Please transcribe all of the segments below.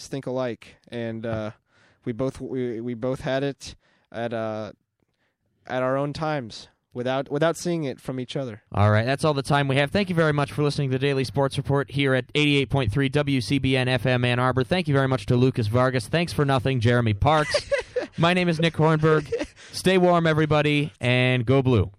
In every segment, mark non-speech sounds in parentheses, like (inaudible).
think alike, and uh, we both we, we both had it at uh, at our own times without without seeing it from each other. All right, that's all the time we have. Thank you very much for listening to the Daily Sports Report here at 88.3 WCBN FM Ann Arbor. Thank you very much to Lucas Vargas. Thanks for nothing, Jeremy Parks. (laughs) My name is Nick Hornberg. Stay warm, everybody, and go blue.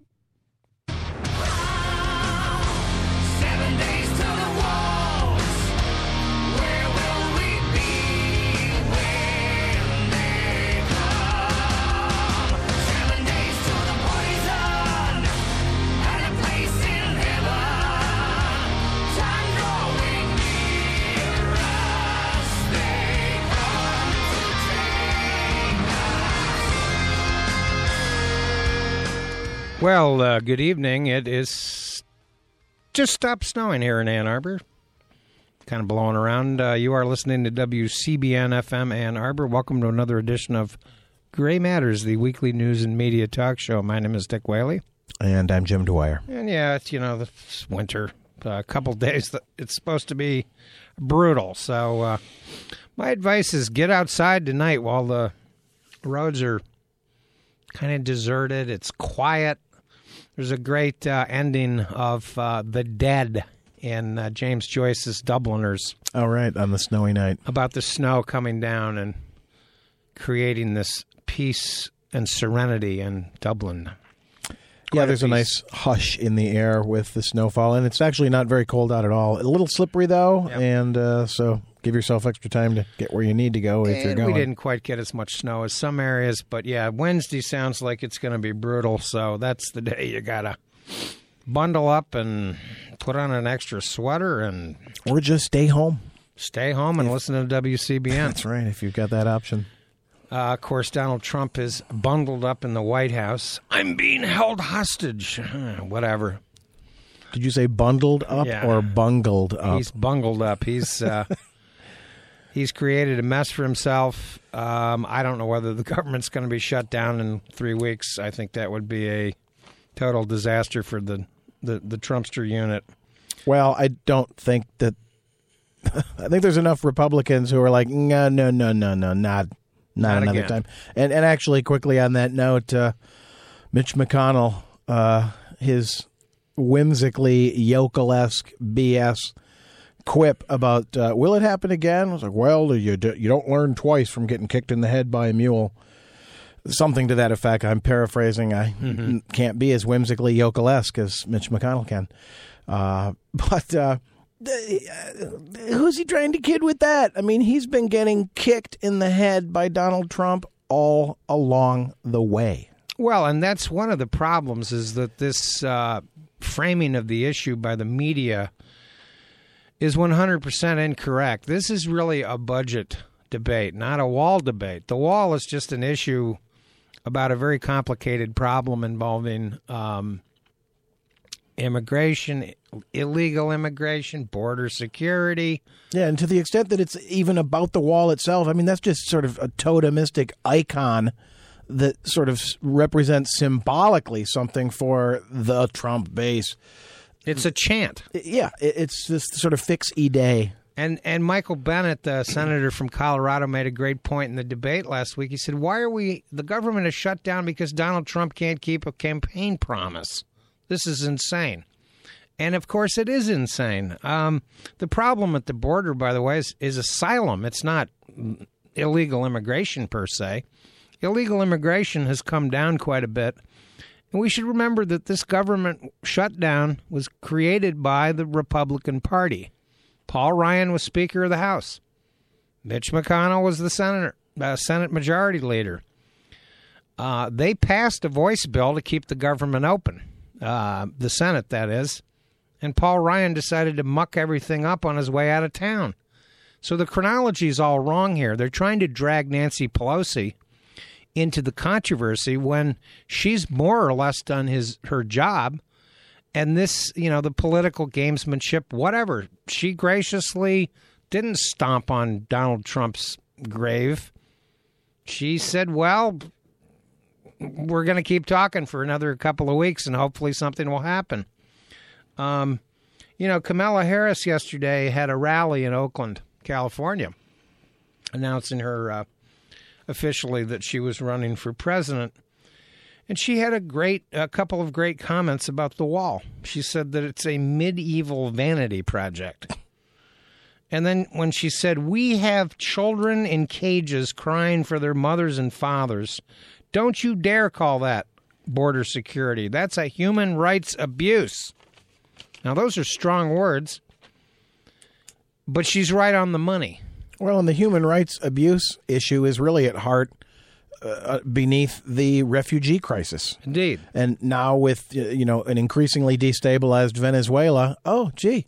Well, uh, good evening. It is just stopped snowing here in Ann Arbor. Kind of blowing around. Uh, you are listening to WCBN FM Ann Arbor. Welcome to another edition of Gray Matters, the weekly news and media talk show. My name is Dick Whaley. And I'm Jim Dwyer. And yeah, it's, you know, this winter. Uh, a couple (laughs) days that it's supposed to be brutal. So uh, my advice is get outside tonight while the roads are kind of deserted. It's quiet. There's a great uh, ending of uh, The Dead in uh, James Joyce's Dubliners All right, on the snowy night. about the snow coming down and creating this peace and serenity in Dublin. yeah, there's a piece. nice hush in the air with the snowfall, and it's actually not very cold out at all. A little slippery though, Yep. and uh, so give yourself extra time to get where you need to go if you're And going. we didn't quite get as much snow as some areas, but yeah, Wednesday sounds like it's going to be brutal. So that's the day you gotta bundle up and put on an extra sweater and Or just stay home. stay home and listen to WCBN. That's right, if you've got that option. Uh, of course, Donald Trump is bundled up in the White House. I'm being held hostage. (sighs) Whatever. Did you say bundled up Yeah. or bungled up? He's bungled up. He's uh, (laughs) he's created a mess for himself. Um, I don't know whether the (laughs) government's going to be shut down in three weeks. I think that would be a total disaster for the the, the Trumpster unit. Well, I don't think that. (laughs) I think there's enough Republicans who are like, no, no, no, no, no, not, not, Not another again. time. And and actually, quickly on that note, uh, Mitch McConnell, uh, his whimsically yokel-esque BS quip about uh, will it happen again? I was like, well, you do, you don't learn twice from getting kicked in the head by a mule. Something to that effect. I'm paraphrasing. I n- can't be as whimsically yokel-esque as Mitch McConnell can. Uh, (laughs) but uh, uh, who's he trying to kid with that? I mean, he's been getting kicked in the head by Donald Trump all along the way. Well, and that's one of the problems is that this uh, framing of the issue by the media is 100% incorrect. This is really a budget debate, not a wall debate. The wall is just an issue about a very complicated problem involving um, immigration, illegal immigration, border security. Yeah, and to the extent that it's even about the wall itself, I mean, that's just sort of a totemistic icon that sort of represents symbolically something for the Trump base. It's a chant. Yeah, it's this sort of fix e day. And and Michael Bennet, the senator from Colorado, made a great point in the debate last week. He said, "Why are we? The government is shut down because Donald Trump can't keep a campaign promise. This is insane." And of course, it is insane. Um, the problem at the border, by the way, is, is asylum. It's not illegal immigration per se. Illegal immigration has come down quite a bit. And we should remember that this government shutdown was created by the Republican Party. Paul Ryan was Speaker of the House. Mitch McConnell was the senator, uh, Senate Majority Leader. Uh, they passed a voice bill to keep the government open, uh, the Senate, that is. And Paul Ryan decided to muck everything up on his way out of town. So the chronology is all wrong here. They're trying to drag Nancy Pelosi into the controversy when she's more or less done his her job. And this you know the political gamesmanship whatever. She graciously didn't stomp on Donald Trump's grave. She said well we're going to keep talking for another couple of weeks and hopefully something will happen. Um you know Kamala Harris yesterday had a rally in Oakland California announcing her uh, officially that she was running for president. And she had a great, a couple of great comments about the wall. She said that it's a medieval vanity project. And then when she said, We have children in cages crying for their mothers and fathers, don't you dare call that border security. That's a human rights abuse. Now, those are strong words, but she's right on the money. Well, and the human rights abuse issue is really at heart uh, beneath the refugee crisis. Indeed. And now with uh, you know an increasingly destabilized Venezuela, oh gee,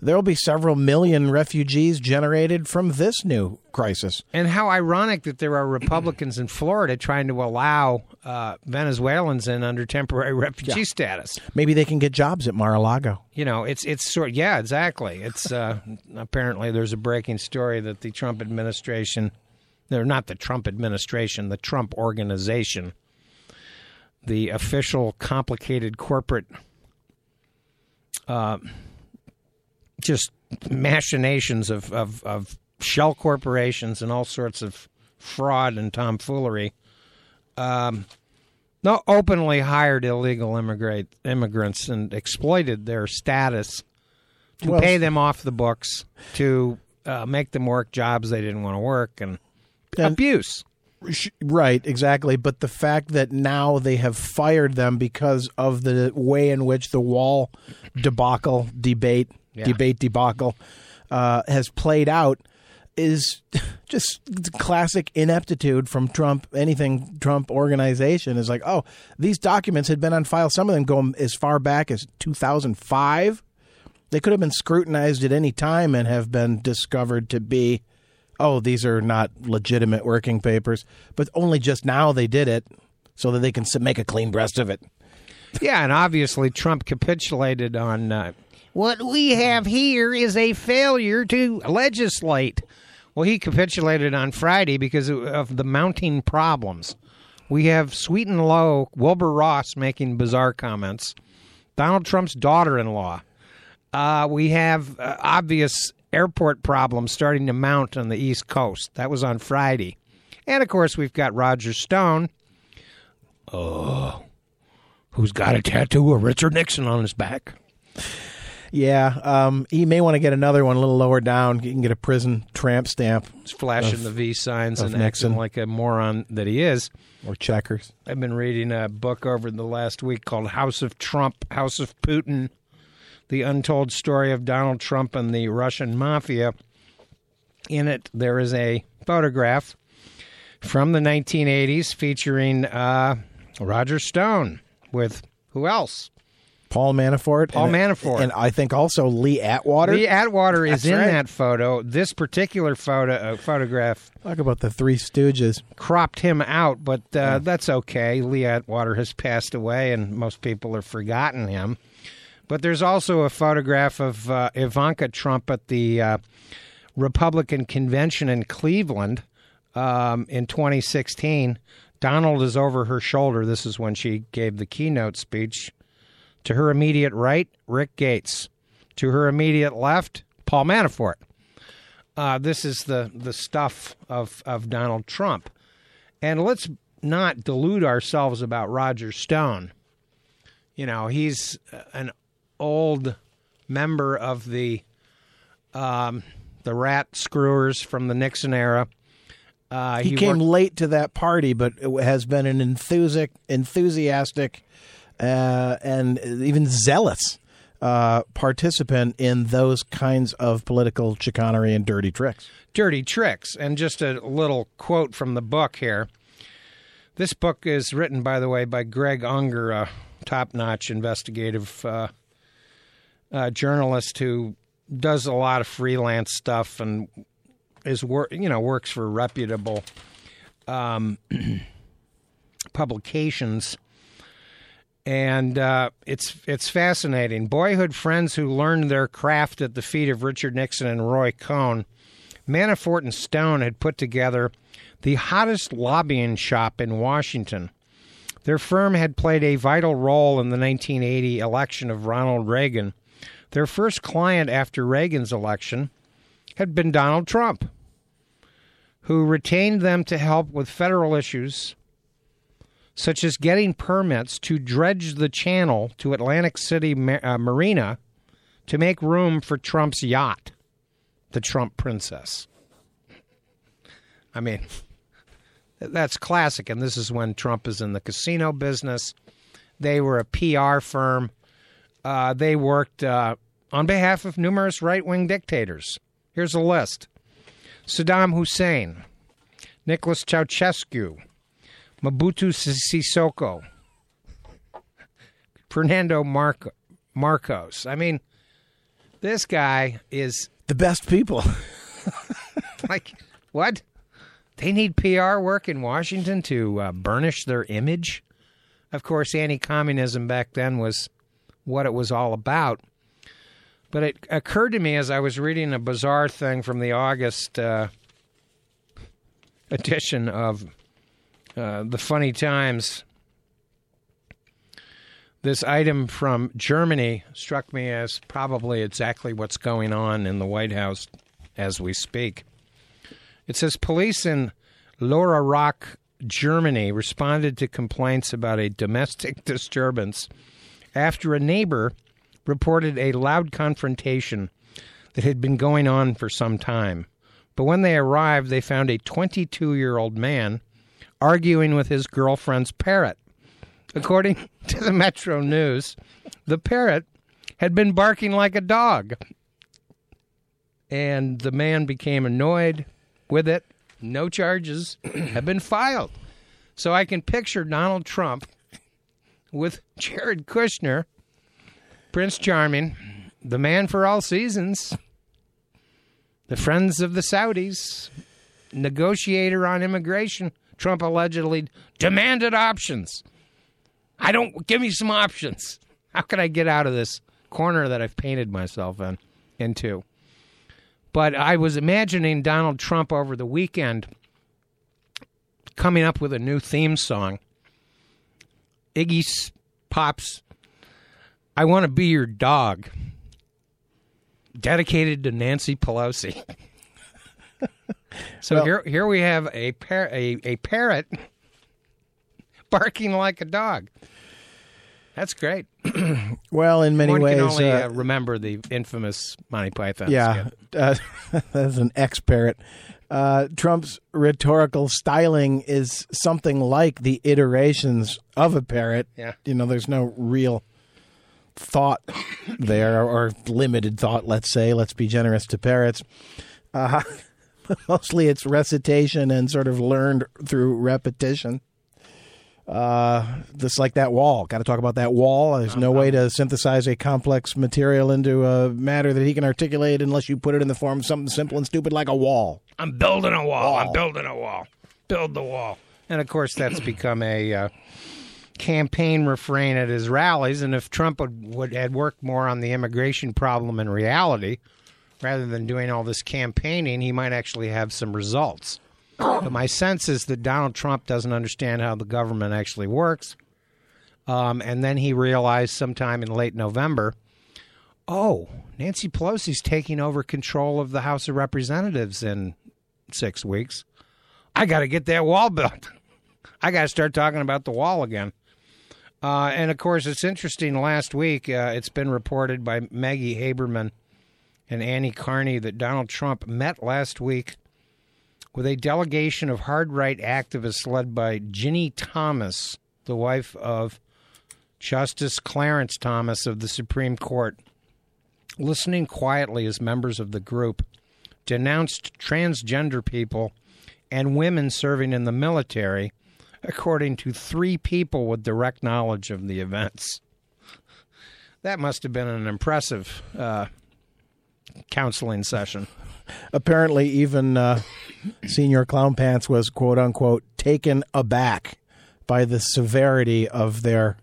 there'll be several million refugees generated from this new crisis. And how ironic that there are Republicans in Florida trying to allow uh, Venezuelans in under temporary (laughs) refugee status. Maybe they can get jobs at Mar-a-Lago. You know, it's it's sort yeah, exactly. It's uh, apparently there's a breaking story that the Trump administration, they're not the Trump administration, the Trump organization, the official complicated corporate, uh, just machinations of, of of shell corporations and all sorts of fraud and tomfoolery. Um, no, openly hired illegal immigrate immigrants and exploited their status to Well, pay them off the books, to uh, make them work jobs they didn't want to work, and, And- abuse. Right, exactly. But the fact that now they have fired them because of the way in which the wall debacle debate Yeah. debate debacle uh, has played out is (laughs) just classic ineptitude from Trump. Anything Trump organization is like, oh, these documents had been on file. Some of them go as far back as 2005. They could have been scrutinized at any time and have been discovered to be oh, these are not legitimate working papers, but only just now they did it so that they can make a clean breast of it. Yeah, and obviously Trump capitulated on uh, what we have here is a failure to legislate. Well, he capitulated on Friday because of- the mounting problems. We have Sweet and Low, Wilbur Ross making bizarre comments, Donald Trump's daughter in law. Uh, we have uh, obvious airport problems starting to mount on the East Coast. That was on Friday. And of course, we've got Roger Stone, who's got a tattoo of Richard Nixon on his back. Yeah, um, he may want to get another one a little lower down. He can get a prison tramp stamp He's flashing the V signs of and acting like a moron that he is. or checkers. I've been reading a book over the last week called House of Trump, House of Putin, the untold story of Donald Trump and the Russian mafia. In it, there is a photograph from the 1980s featuring uh, Roger Stone with who else? Paul Manafort. Paul and, Manafort. And I think also Lee Atwater. Lee Atwater is That's in right. that photo. This particular photo uh, photograph Talk about the Three Stooges. cropped him out, but uh, that's okay. Lee Atwater has passed away, and most people have forgotten him. But there's also a photograph of uh, Ivanka Trump at the uh, Republican convention in Cleveland um, in 2016. Donald is over her shoulder. This is when she gave the keynote speech. To her immediate right, Rick Gates. To her immediate left, Paul Manafort. Uh, this is the, the stuff of, of Donald Trump. And let's not delude ourselves about Roger Stone. You know, he's uh, an old member of the um, the rat screwers from the Nixon era. Uh, He, came worked- late to that party, but has been an enthusiastic, enthusiastic, uh, and even zealous uh, participant in those kinds of political chicanery and dirty tricks. dirty tricks. And just a little quote from the book here. This book is written, by the way, by Craig Unger, a top notch investigative uh, uh, journalist who does a lot of freelance stuff and is work you know works for reputable um, (clears throat) publications and uh, it's it's fascinating. Boyhood friends who learned their craft at the feet of Richard Nixon and Roy Cohn. Manafort and Stone had put together the hottest lobbying shop in Washington. Their firm had played a vital role in the 1980 election of Ronald Reagan. Their first client after Reagan's election had been Donald Trump, who retained them to help with federal issues such as getting permits to dredge the channel to Atlantic City uh, Marina to make room for Trump's yacht, the Trump Princess. I mean, that's classic, and this is when Trump is in the casino business. They were a PR firm. Uh, they worked uh, on behalf of numerous right wing dictators. Here's a list Saddam Hussein, Nicholas Ceausescu, Mobutu Sese Seko, Fernando Marco, Marcos. I mean, this guy is The best people. (laughs) like, what? They need PR work in Washington to uh, burnish their image. Of course, anti communism back then was what it was all about. But it occurred to me as I was reading a bizarre thing from the August uh, edition of uh, the Funny Times. This item from Germany struck me as probably exactly what's going on in the White House as we speak. It says police in Lörrach, Germany, responded to complaints about a domestic (laughs) disturbance after a neighbor reported a loud confrontation that had been going on for some time. But when they arrived, they found a 22 year old man arguing with his girlfriend's parrot. According (laughs) to the Metro News, the parrot had been barking like a dog. And the man became annoyed with it. No charges (clears throat) have been filed. So I can picture Donald Trump with Jared Kushner, Prince Charming, the man for all seasons, the friends of the Saudis, negotiator on immigration. Trump allegedly demanded options. I don't give me some options. How can I get out of this corner that I've painted myself in into? But I was imagining Donald Trump over the weekend coming up with a new theme song. Iggy Pop's I Want to Be Your Dog, dedicated to Nancy Pelosi. (laughs) so Well- here, here we have a, par- a, a parrot (laughs) barking like a dog. That's great. (clears throat) Well, in many One ways, can only uh, uh, remember the infamous Monty Python yeah, (laughs) uh, that's an ex parrot. Uh, Trump's rhetorical styling is something like the iterations of a parrot. Yeah. You know, there's no real thought there, or limited thought, let's say. Let's be generous to parrots. (laughs) (laughs) Mostly it's recitation and sort of learned through repetition. Uh, just like that wall. Got to talk about that wall. There's no way to synthesize a complex material into a matter that he can articulate unless you put it in the form of something simple and stupid like a wall. I'm building a wall. I'm building a wall. Build the wall. And of course, that's become a uh, campaign refrain at his rallies. And if Trump would, would had worked more on the immigration problem in reality, rather than doing all this campaigning, he might actually have some results. But my sense is that Donald Trump doesn't understand how the government actually works. Um, and then he realized sometime in late November oh, Nancy Pelosi's taking over control of the House of Representatives in six weeks. I got to get that wall built. (laughs) I got to start talking about the wall again. Uh, and of course, it's interesting. Last week, uh, it's been reported by Maggie Haberman and Annie Karni that Donald Trump met last week with a delegation of hard right activists led by Ginny Thomas, the wife of Justice Clarence Thomas of the Supreme Court listening quietly as members of the group denounced transgender people and women serving in the military, according to three people with direct knowledge of the events. That must have been an impressive uh, counseling session. Apparently, even uh, Senior Clown Pants was quote unquote taken aback by the severity of their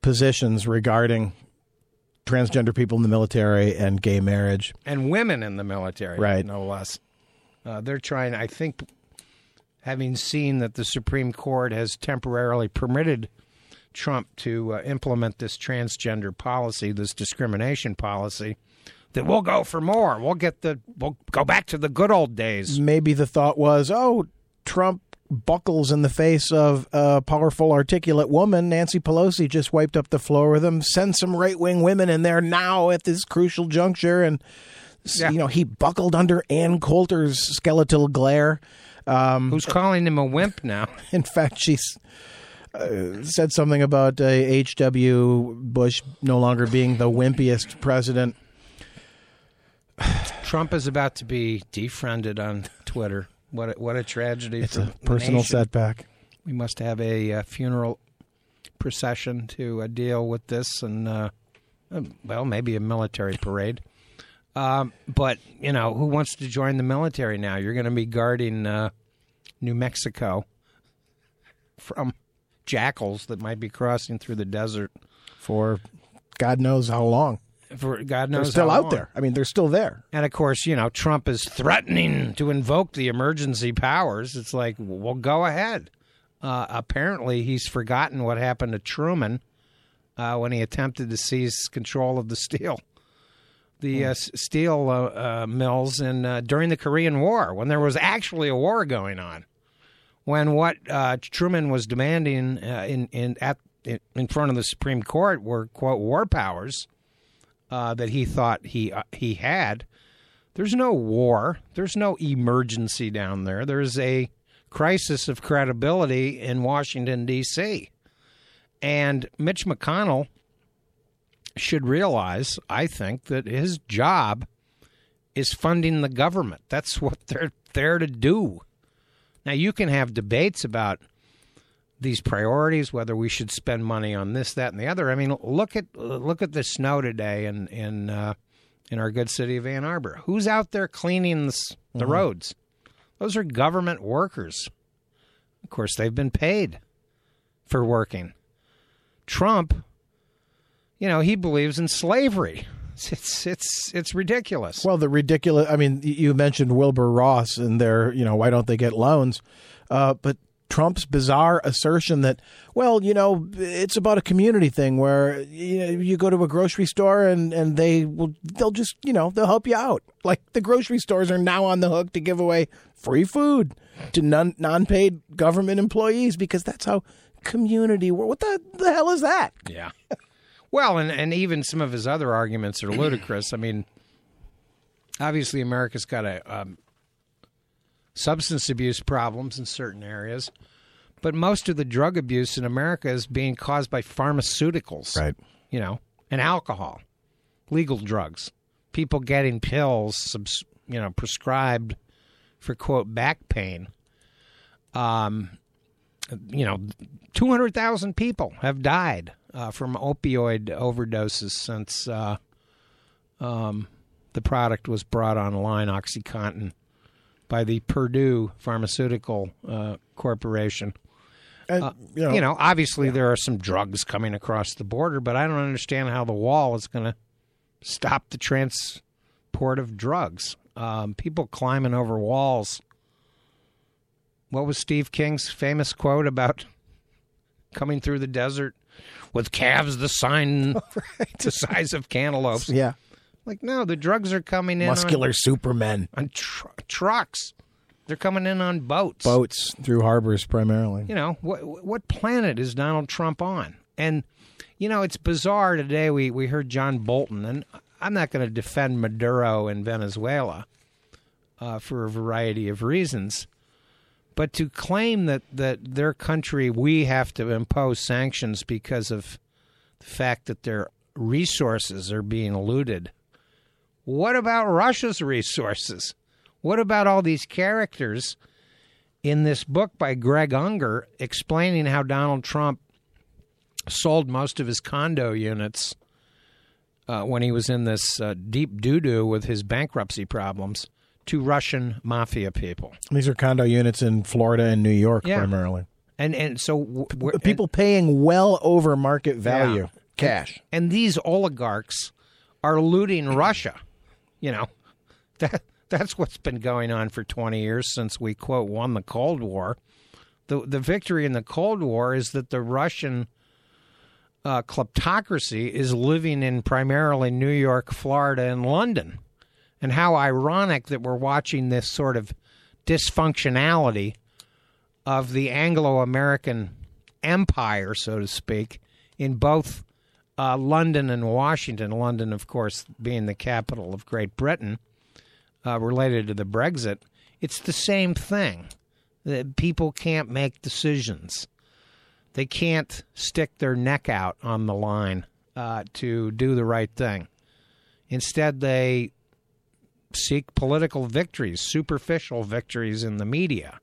positions regarding transgender people in the military and gay marriage. and women in the military, Right. No less. Uh, they're trying. I think, having seen that the Supreme Court has temporarily permitted Trump to uh, implement this transgender policy, this discrimination policy, that we'll go for more. We'll get the we'll go back to the good old days. maybe the thought was, oh, Trump buckles in the face of a powerful, articulate woman. Nancy Pelosi just wiped up the floor with him. Send some right wing women in there now at this crucial juncture. And, Yeah. you know, he buckled under Ann Coulter's skeletal glare. Um, Who's calling him a wimp now? (laughs) in fact, she's. Uh, said something about uh, H.W. Bush no longer being the wimpiest president. Trump is about to be defriended on Twitter. What a, what a tragedy It's for a personal setback. We must have a uh, funeral procession to uh, deal with this, and uh, uh, well, maybe a military parade. Um, but you know, who wants to join the military now? You're going to be guarding uh, New Mexico from jackals that might be crossing through the desert For God knows how long. For God They're still out long. there. I mean, they're still there. And of course, you know, Trump is threatening to invoke the emergency powers. It's like, well, go ahead. Uh, apparently, he's forgotten what happened to Truman uh, when he attempted to seize control of the steel, the uh, steel uh, uh, mills, and uh, during the Korean War, when there was actually a war going on. When what uh, Truman was demanding uh, in in at in front of the Supreme Court were quote war powers uh, that he thought he uh, he had. There's no war. There's no emergency down there. There's a crisis of credibility in Washington D.C. And Mitch McConnell should realize, I think, that his job is funding the government. That's what they're there to do. Now you can have debates about these priorities, whether we should spend money on this, that, and the other. I mean, look at look at the snow today in in uh, in our good city of Ann Arbor. Who's out there cleaning the, the roads? Those are government workers. Of course, they've been paid for working. Trump, you know, he believes in slavery. It's it's it's, it's ridiculous. Well, the ridiculous. I mean, you mentioned Wilbur Ross and their, you know, why don't they get loans? Uh, but Trump's bizarre assertion that, well, you know, it's about a community thing where you, know, you go to a grocery store and, and they will, they'll just, you know, they'll help you out. Like the grocery stores are now on the hook to give away free food to non non paid government employees because that's how community. What the, the hell is that? Yeah. Well, and, and even some of his other arguments are ludicrous. I mean, obviously, America's got a um, substance abuse problems in certain areas, but most of the drug abuse in America is being caused by pharmaceuticals, Right. You know, and alcohol, legal drugs, people getting pills, subs, you know, prescribed for quote back pain. Um, you know, 200,000 people have died uh, from opioid overdoses since uh, um, the product was brought online, OxyContin, by the Purdue Pharmaceutical uh, Corporation. And, Uh, you know, obviously there are some drugs coming across the border, but I don't understand how the wall is going to stop the transport of drugs. Um, people climbing over walls. What was Steve King's famous quote about coming through the desert with calves the sign (laughs) the size of cantaloupes? yeah. Like, no, the drugs are coming in on- Muscular supermen. on, tr- trucks. They're coming in on boats Boats through harbors primarily. you know what what planet is Donald Trump on? And you know it's bizarre today. We we heard John Bolton, and I'm not going to defend Maduro in Venezuela uh, for a variety of reasons, but to claim that that their country we have to impose sanctions because of the fact that their resources are being looted. What about Russia's resources? What about all these characters in this book by Craig Unger explaining how Donald Trump sold most of his condo units uh, when he was in this uh, deep doo doo with his bankruptcy problems to Russian mafia people. These are condo units in Florida and New York Yeah. primarily. And and so People paying well over market value. Yeah. Cash. and these oligarchs are looting Russia. You know, (laughs) that that's what's been going on for 20 years since we quote won the Cold War. The the victory in the Cold War is that the Russian uh, kleptocracy is living in primarily New York, Florida, and London. And how ironic that we're watching this sort of dysfunctionality of the Anglo American empire, so to speak, in both uh, London and Washington. London, of course, being the capital of Great Britain, uh, related to the Brexit. It's the same thing. That people can't make decisions. They can't stick their neck out on the line uh, to do the right thing. Instead, they seek political victories, superficial victories in the media.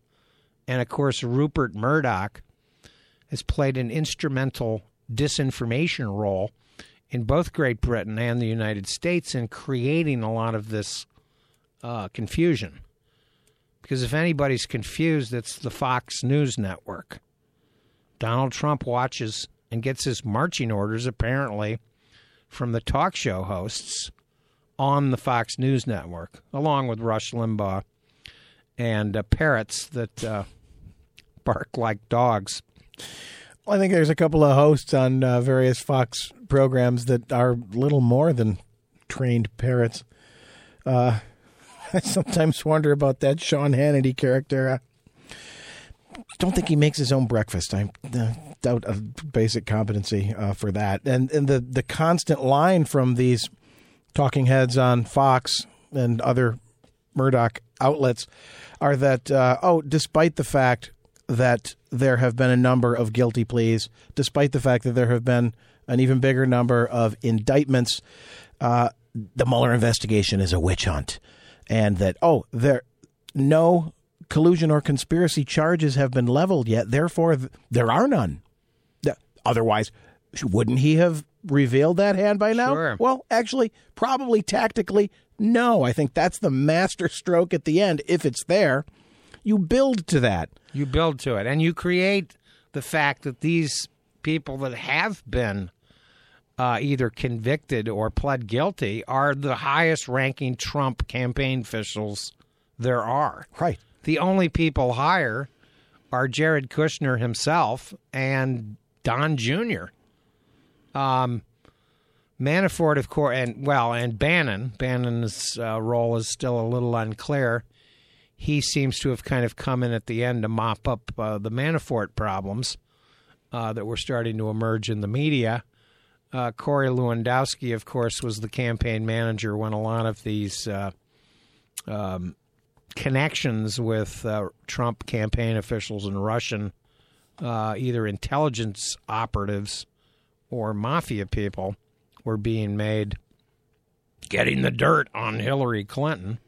And of course, Rupert Murdoch has played an instrumental disinformation role in both Great Britain and the United States in creating a lot of this uh, confusion. Because if anybody's confused, it's the Fox News network. Donald Trump watches and gets his marching orders, apparently, from the talk show hosts on the Fox News network, along with Rush Limbaugh and uh, parrots that uh, bark like dogs. I think there's a couple of hosts on uh, various Fox programs that are little more than trained parrots. Uh, (laughs) I sometimes wonder about that Sean Hannity character. I don't think he makes his own breakfast. I uh, doubt a basic competency uh, for that. And and the the constant line from these talking heads on Fox and other Murdoch outlets are that uh, oh, despite the fact that there have been a number of guilty pleas, despite the fact that there have been an even bigger number of indictments, uh, the Mueller investigation is a witch hunt, and that oh, there no collusion or conspiracy charges have been leveled yet. Therefore, there are none. Otherwise, wouldn't he have revealed that hand by now? Sure. Well, actually, probably tactically, no. I think that's the (laughs) master stroke at the end. If it's there, you build to that. You build to it, and you create the fact that these people that have been uh, either convicted or pled guilty are the highest ranking Trump campaign officials there are. Right. The only people higher are Jared Kushner himself and Don Jr. Um, Manafort, of course, and well, and Bannon. Bannon's uh, role is still a little unclear. He seems to have kind of come in at the end to mop up uh, the Manafort problems uh, that were starting to emerge in the media. Uh, Corey Lewandowski, of course, was the campaign manager when a lot of these uh, um, connections with uh, Trump campaign officials and Russian uh, either intelligence operatives or mafia people were being made getting the dirt on Hillary Clinton.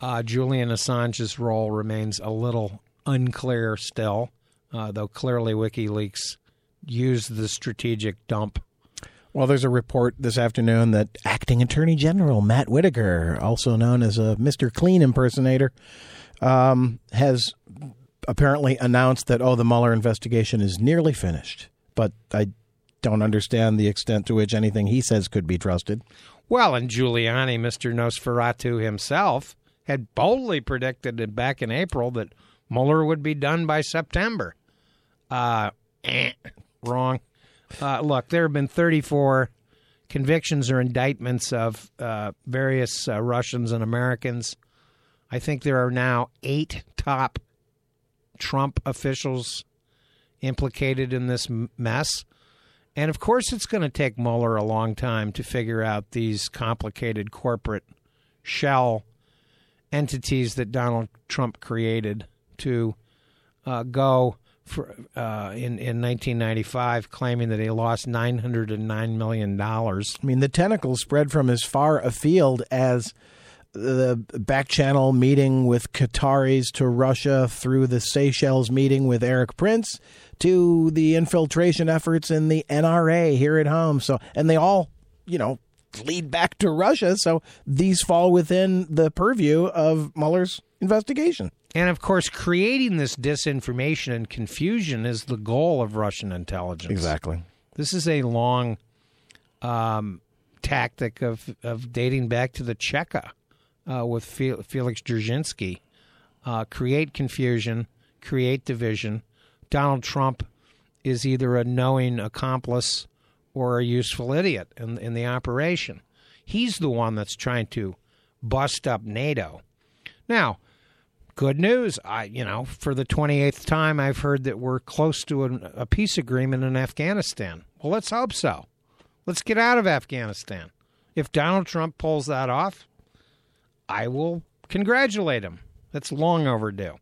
Uh, Julian Assange's role remains a little unclear still, uh, though clearly WikiLeaks used the strategic dump. Well, there's a report this afternoon that acting Attorney General Matt Whitaker, also known as a Mr. Clean impersonator, um, has apparently announced that, oh, the Mueller investigation is nearly finished. But I don't understand the extent to which anything he says could be trusted. Well, and Giuliani, Mr. Nosferatu himself, had boldly predicted back in April that Mueller would be done by September. Uh, eh, wrong. Uh, look, there have been 34 convictions or indictments of uh, various uh, Russians and Americans. I think there are now eight top Trump officials implicated in this mess. And of course, it's going to take Mueller a long time to figure out these complicated corporate shell entities that Donald Trump created to uh, go for, uh, in in 1995, claiming that he lost 909 million dollars. I mean, the tentacles spread from as far afield as the back channel meeting with Qataris to Russia through the Seychelles meeting with Erik Prince to the infiltration efforts in the NRA here at home. So, and they all, you know, lead back to Russia. So these fall within the purview of Mueller's investigation. And of course, creating this disinformation and confusion is the goal of Russian intelligence. Exactly. This is a long um, tactic of, of dating back to the Cheka uh, with Felix Dzerzhinsky. Uh, create confusion, create division. Donald Trump is either a knowing accomplice or a useful idiot in, in the operation. He's the one that's trying to bust up NATO. Now, good news. I, you know, for the 28th time, I've heard that we're close to a peace agreement in Afghanistan. Well, let's hope so. Let's get out of Afghanistan. If Donald Trump pulls that off, I will congratulate him. That's long overdue.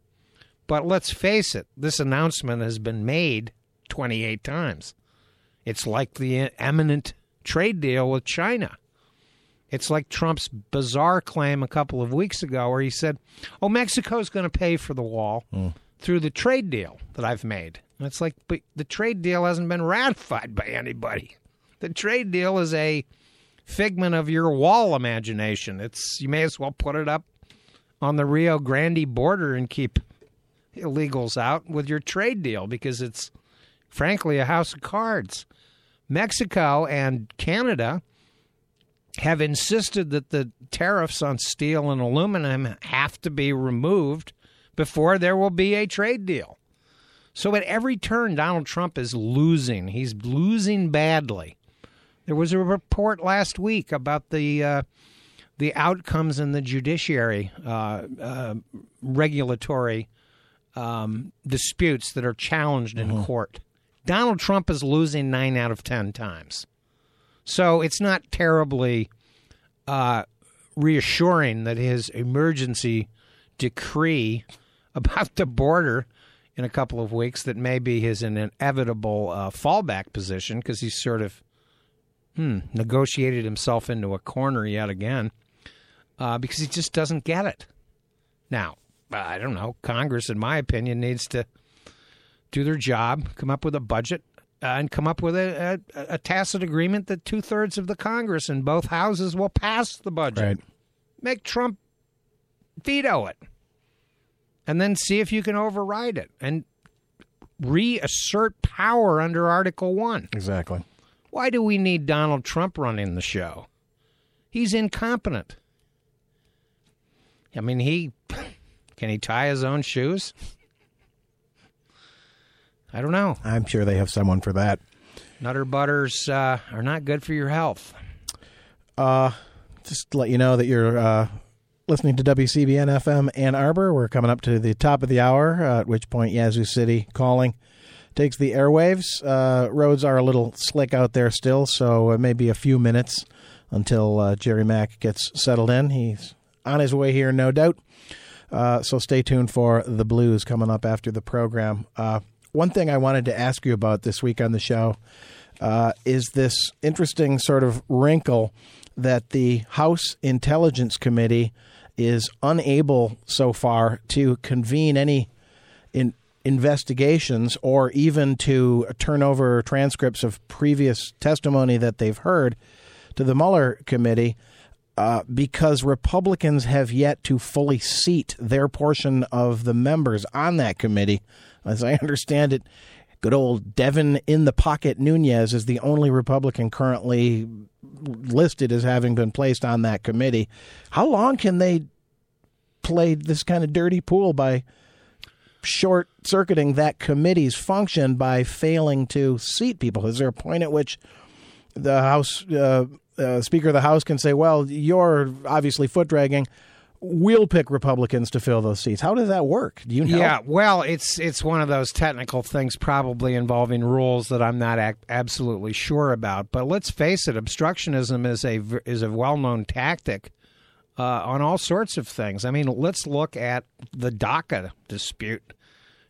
But let's face it, this announcement has been made 28 times. It's like the eminent trade deal with China. It's like Trump's bizarre claim a couple of weeks ago where he said, Oh, Mexico's going to pay for the wall mm. through the trade deal that I've made. And it's like, but the trade deal hasn't been ratified by anybody. The trade deal is a figment of your wall imagination. It's you may as well put it up on the Rio Grande border and keep illegals out with your trade deal because it's frankly a house of cards. Mexico and Canada have insisted that the tariffs on steel and aluminum have to be removed before there will be a trade deal. So at every turn, Donald Trump is losing. He's losing badly. There was a report last week about the uh, the outcomes in the judiciary uh, uh, regulatory um, disputes that are challenged in court. Donald Trump is losing nine out of ten times. So it's not terribly uh, reassuring that his emergency decree (laughs) about the border in a couple of weeks that maybe his an inevitable uh, fallback position because he's sort of hmm, negotiated himself into a corner yet again uh, because he just doesn't get it. Now, I don't know. Congress, in my opinion, needs to do their job, come up with a budget, uh, and come up with a, a, a tacit agreement that two thirds of the Congress in both houses will pass the budget. Right. Make Trump veto it, and then see if you can override it and reassert power under Article One. Exactly. Why do we need Donald Trump running the show? He's incompetent. I mean, he (laughs) can he tie his own shoes? I don't know. I'm sure they have someone for that. Nutter butters uh, are not good for your health. Uh, just to let you know that you're uh, listening to WCBN FM Ann Arbor. We're coming up to the top of the hour, uh, at which point Yazoo City calling takes the airwaves. Uh, roads are a little slick out there still, so it may be a few minutes until uh, Jerry Mack gets settled in. He's on his way here, no doubt. Uh, so stay tuned for the blues coming up after the program. One thing I wanted to ask you about this week on the show uh, is this interesting sort of wrinkle that the House Intelligence Committee is unable so far to convene any in investigations or even to turn over transcripts of previous testimony that they've heard to the Mueller committee uh, because Republicans have yet to fully seat their portion of the members on that committee. As I understand it, good old Devin in the pocket Nunes is the only Republican currently listed as having been placed on that committee. How long can they play this kind of dirty pool by short circuiting that committee's function by failing to seat people? Is there a point at which the House uh, uh, Speaker of the House can say, "Well, you're obviously foot dragging. We'll pick Republicans to fill those seats." How does that work? Do you know? Yeah, well, it's it's one of those technical things, probably involving rules that I'm not ac- absolutely sure about. But let's face it, obstructionism is a is a well known tactic uh, on all sorts of things. I mean, let's look at the DACA dispute.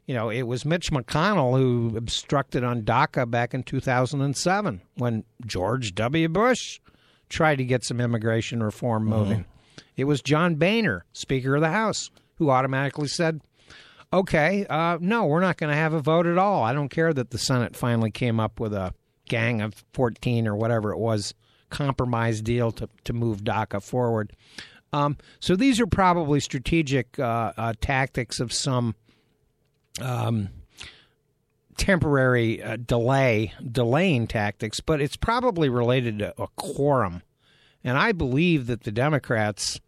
You know, it was Mitch McConnell who obstructed on DACA back in 2007 when George W. Bush tried to get some immigration reform moving. It was John Boehner, Speaker of the House, who automatically said, okay, uh, no, we're not going to have a vote at all. I don't care that the Senate finally came up with a gang of 14 or whatever it was compromise deal to, to move DACA forward. Um, so these are probably strategic uh, uh, tactics of some um, temporary uh, delay, delaying tactics, but it's probably related to a quorum. And I believe that the Democrats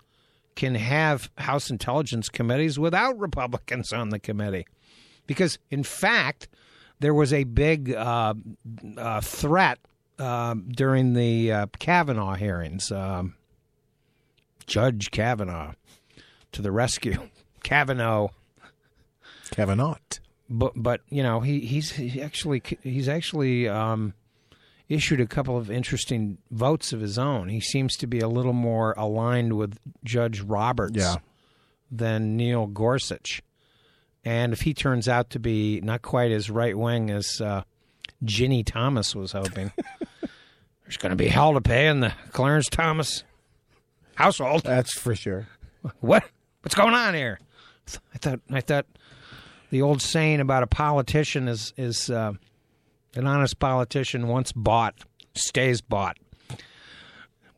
can have House Intelligence Committees without Republicans on the committee. Because, in fact, there was a big uh, uh, threat um, during the uh, Kavanaugh hearings. Um, Judge Kavanaugh to the rescue. (laughs) Kavanaugh, Kavanaugh. but but you know he he's he actually he's actually um, issued a couple of interesting votes of his own. He seems to be a little more aligned with Judge Roberts Yeah. than Neil Gorsuch. And if he turns out to be not quite as right wing as uh, Ginni Thomas was hoping, (laughs) there's going to be hell to pay in the Clarence Thomas household. That's for sure. What? What's going on here? I thought I thought the old saying about a politician is is uh, an honest politician once bought stays bought.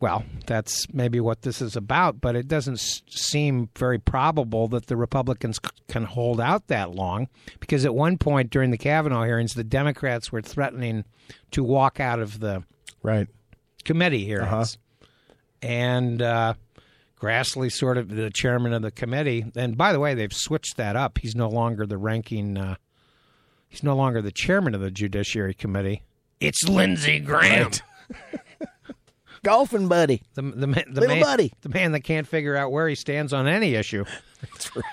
Well, that's maybe what this is about, but it doesn't s- seem very probable that the Republicans c- can hold out that long because at one point during the Kavanaugh hearings, the Democrats were threatening to walk out of the Right. committee hearings. Uh-huh. And uh, Grassley, sort of the chairman of the committee, and by the way, they've switched that up. He's no longer the ranking. Uh, he's no longer the chairman of the Judiciary Committee. It's Lindsey Graham, (laughs) Golfing buddy. the the, man, the Little man, buddy. the man that can't figure out where he stands on any issue. (laughs) That's right.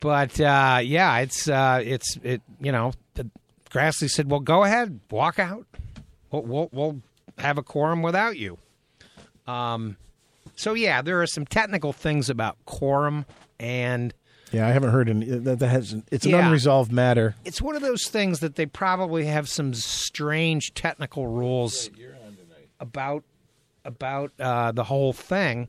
But uh, yeah, it's uh, it's it. You know, the, Grassley said, "Well, go ahead, walk out. We'll, we'll we'll have a quorum without you." Um, so yeah, there are some technical things about quorum, and Yeah, I haven't heard any. That, that has, it's an Yeah. unresolved matter. it's one of those things that they probably have some strange technical rules about about uh, the whole thing.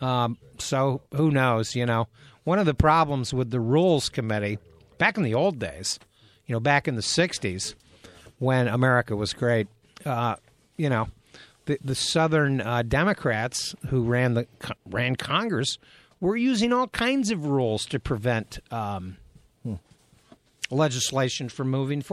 Um, so who knows? You know, one of the problems with the rules committee back in the old days, you know, back in the '60s when America was great, uh, you know, the the Southern uh, Democrats who ran the ran Congress were using all kinds of rules to prevent um, legislation from moving forward.